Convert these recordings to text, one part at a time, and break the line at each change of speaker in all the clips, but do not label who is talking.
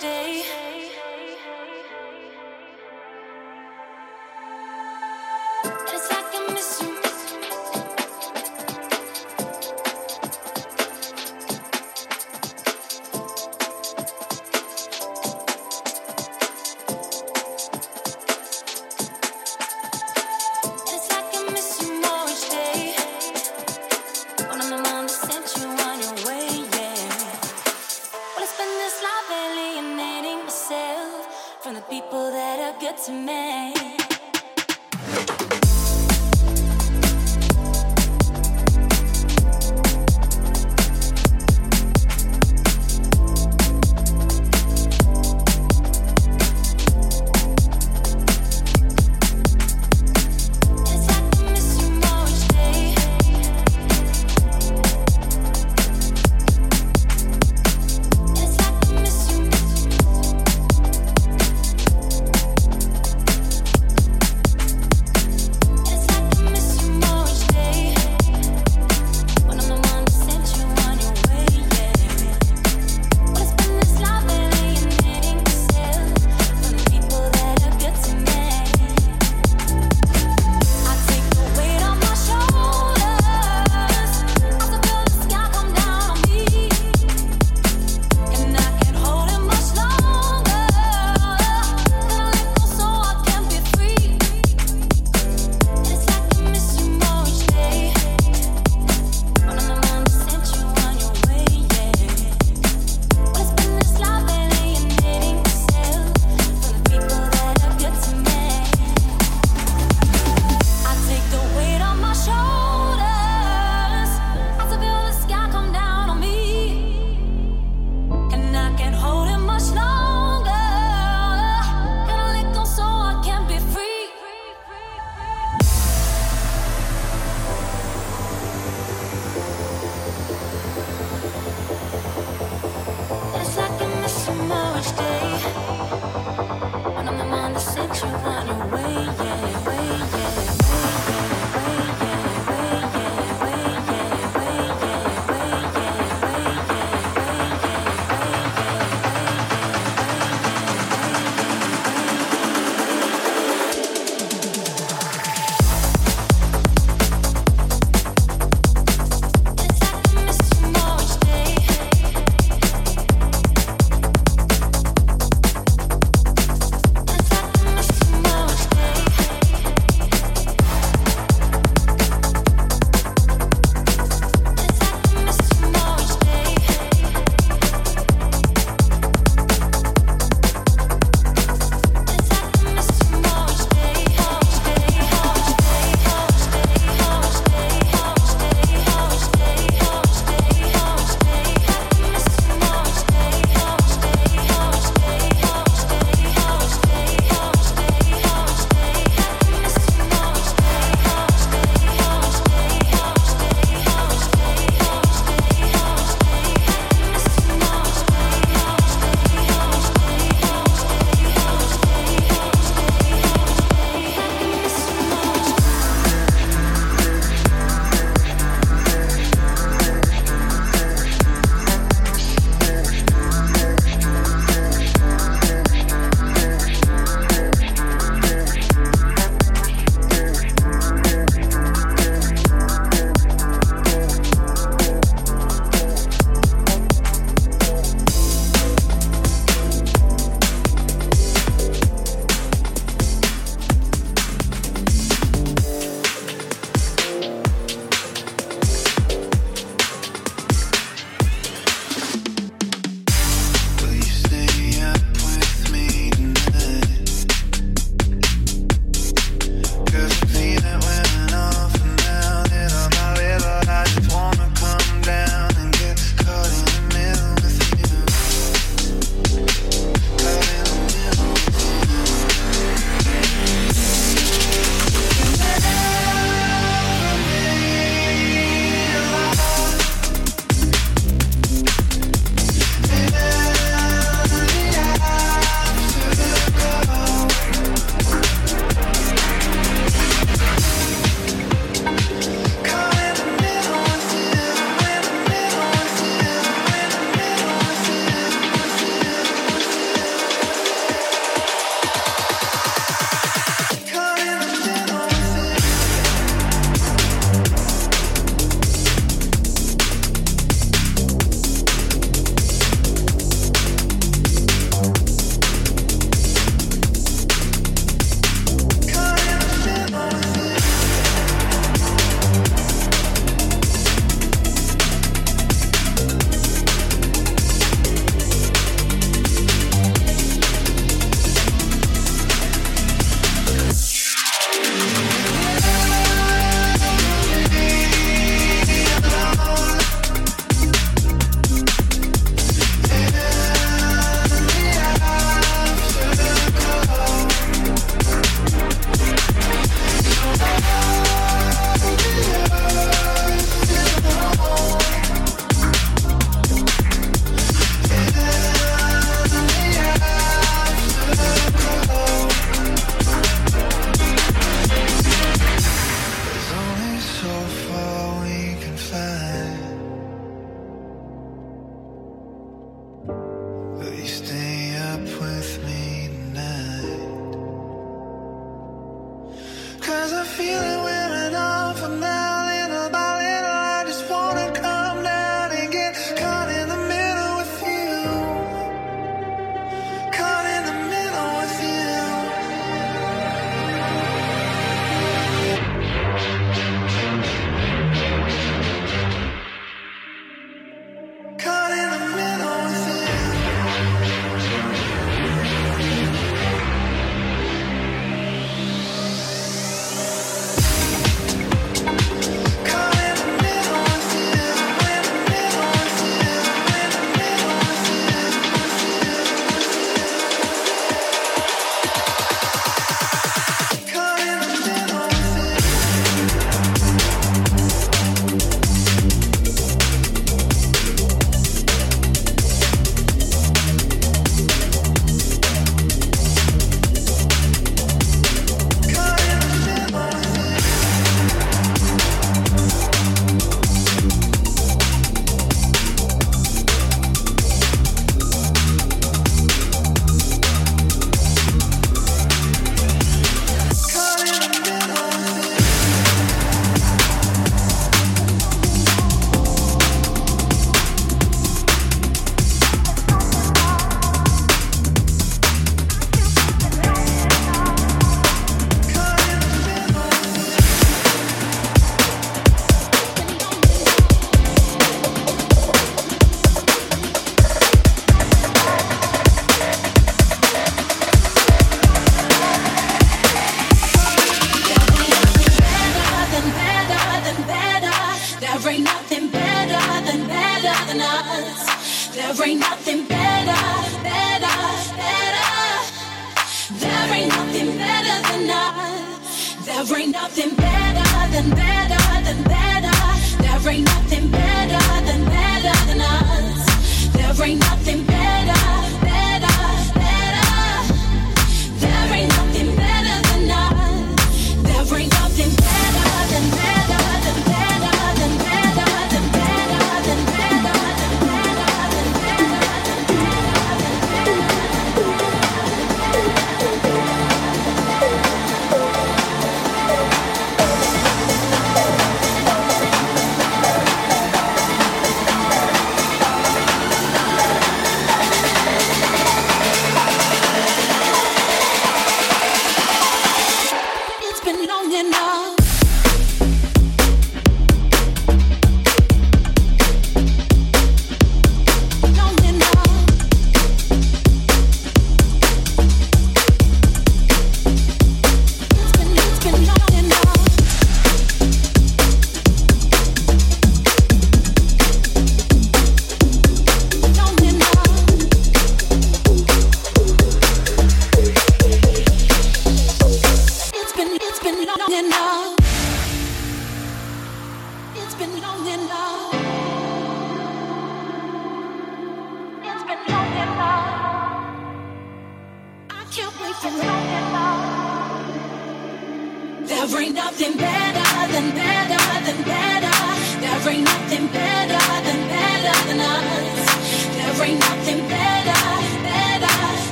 to me.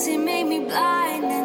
sexy made me
blind.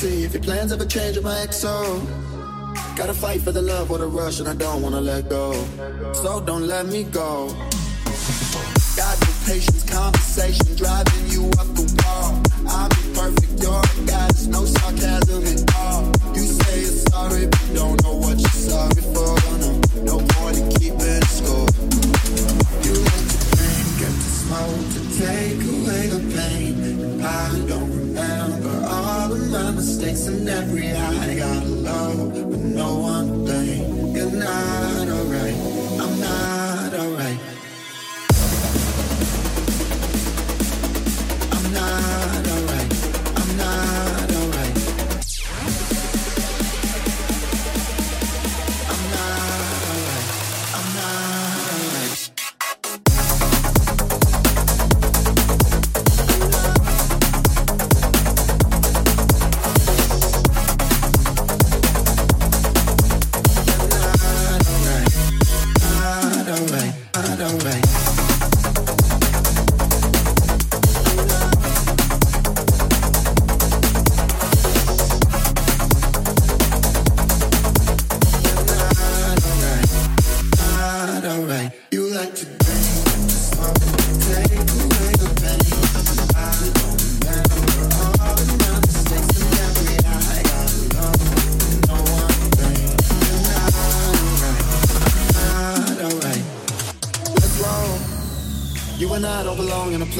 Plans ever change with my XO. Gotta fight for the love or the rush, and I don't wanna let go. So don't let me go. Got no patience, conversation driving you up the wall. I'm perfect, you're a there's no sarcasm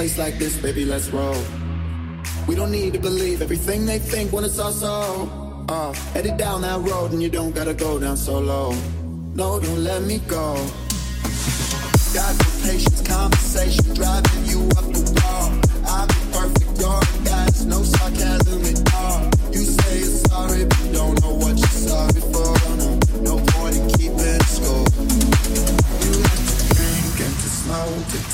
place like this, baby, let's roll. We don't need to believe everything they think when it's all so. Uh, headed down that road and you don't gotta go down so low. No, don't let me go. Got no patience, conversation, driving you up the wall. I'm perfect, you're guys, no sarcasm at all. You say you're sorry, but don't know what you're sorry for.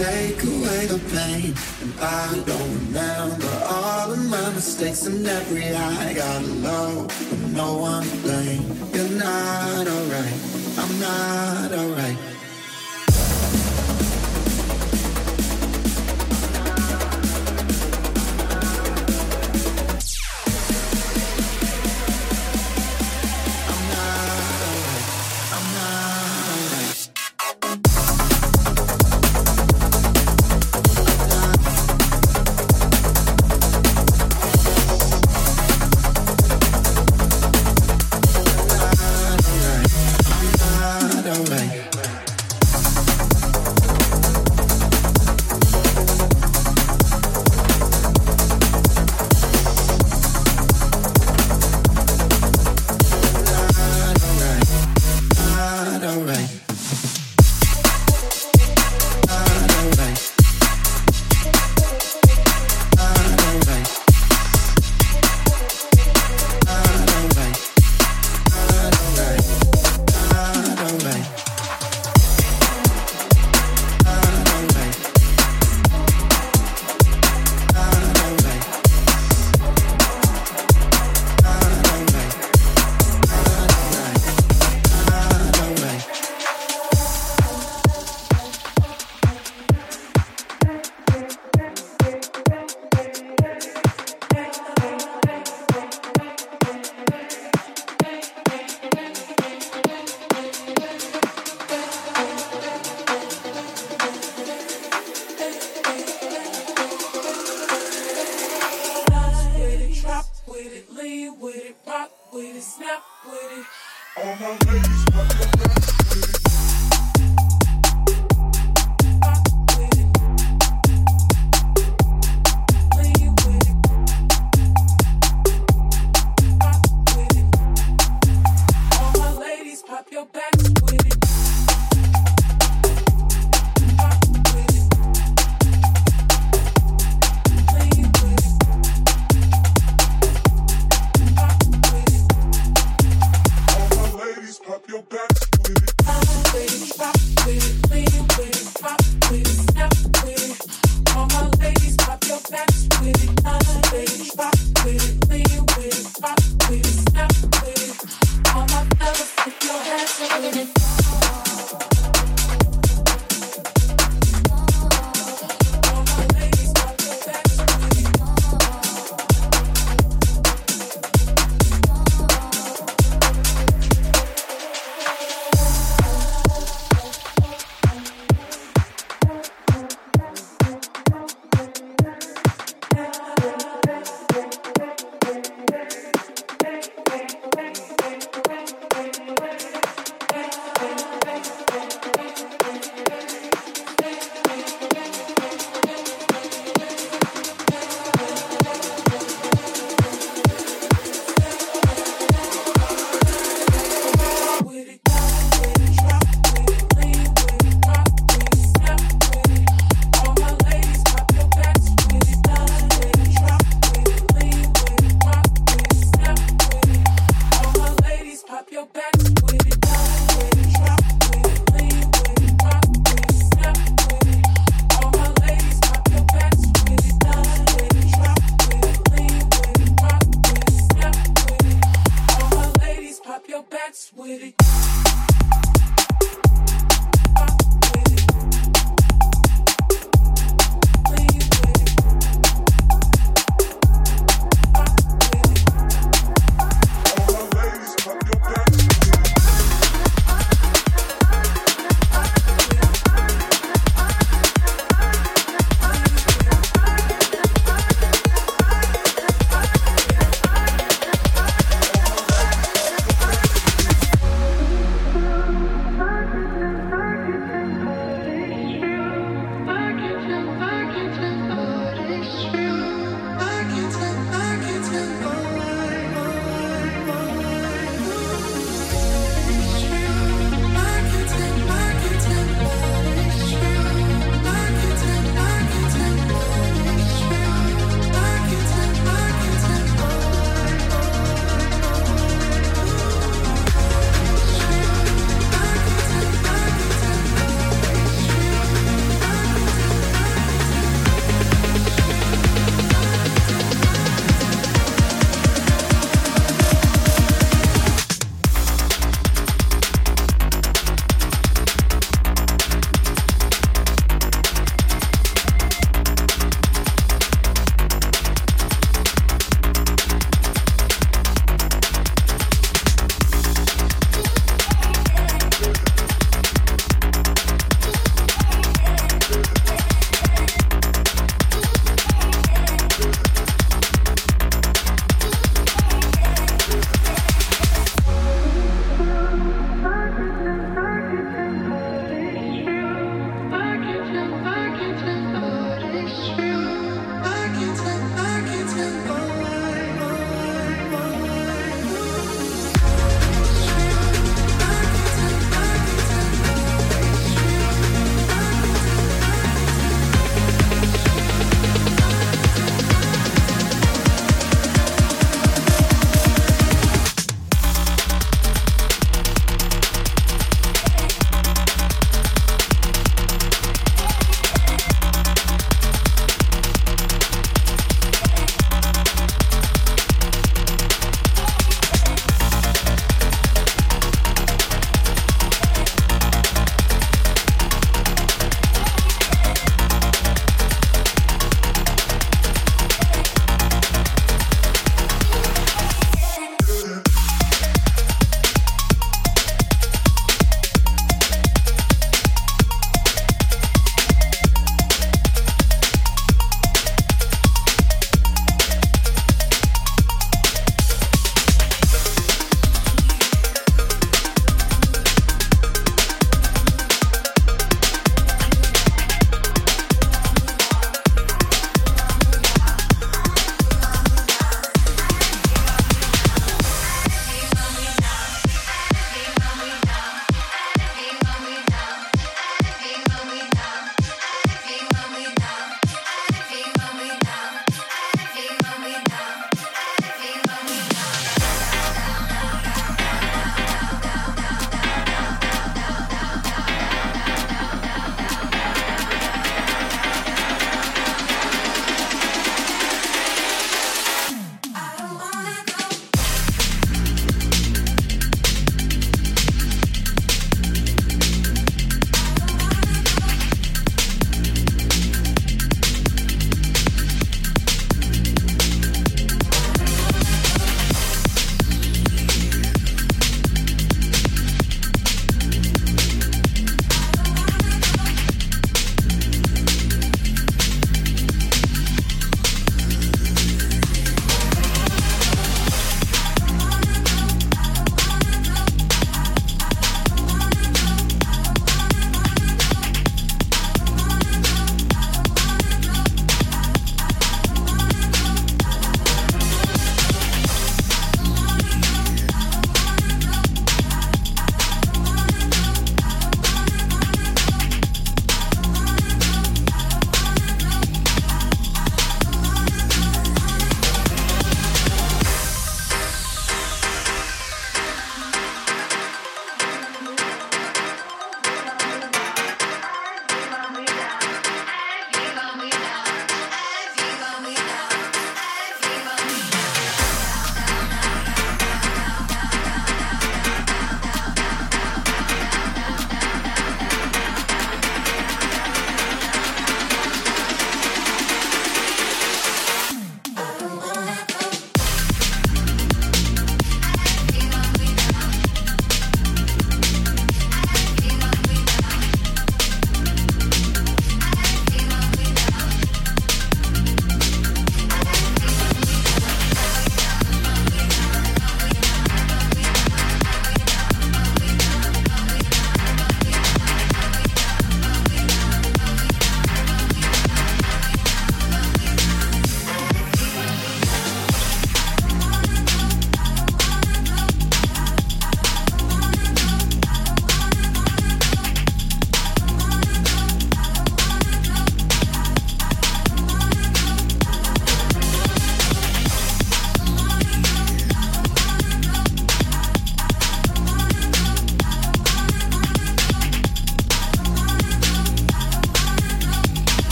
take away the pain. And I don't remember all of my mistakes And every I got low, no one to blame. You're not alright, I'm not alright.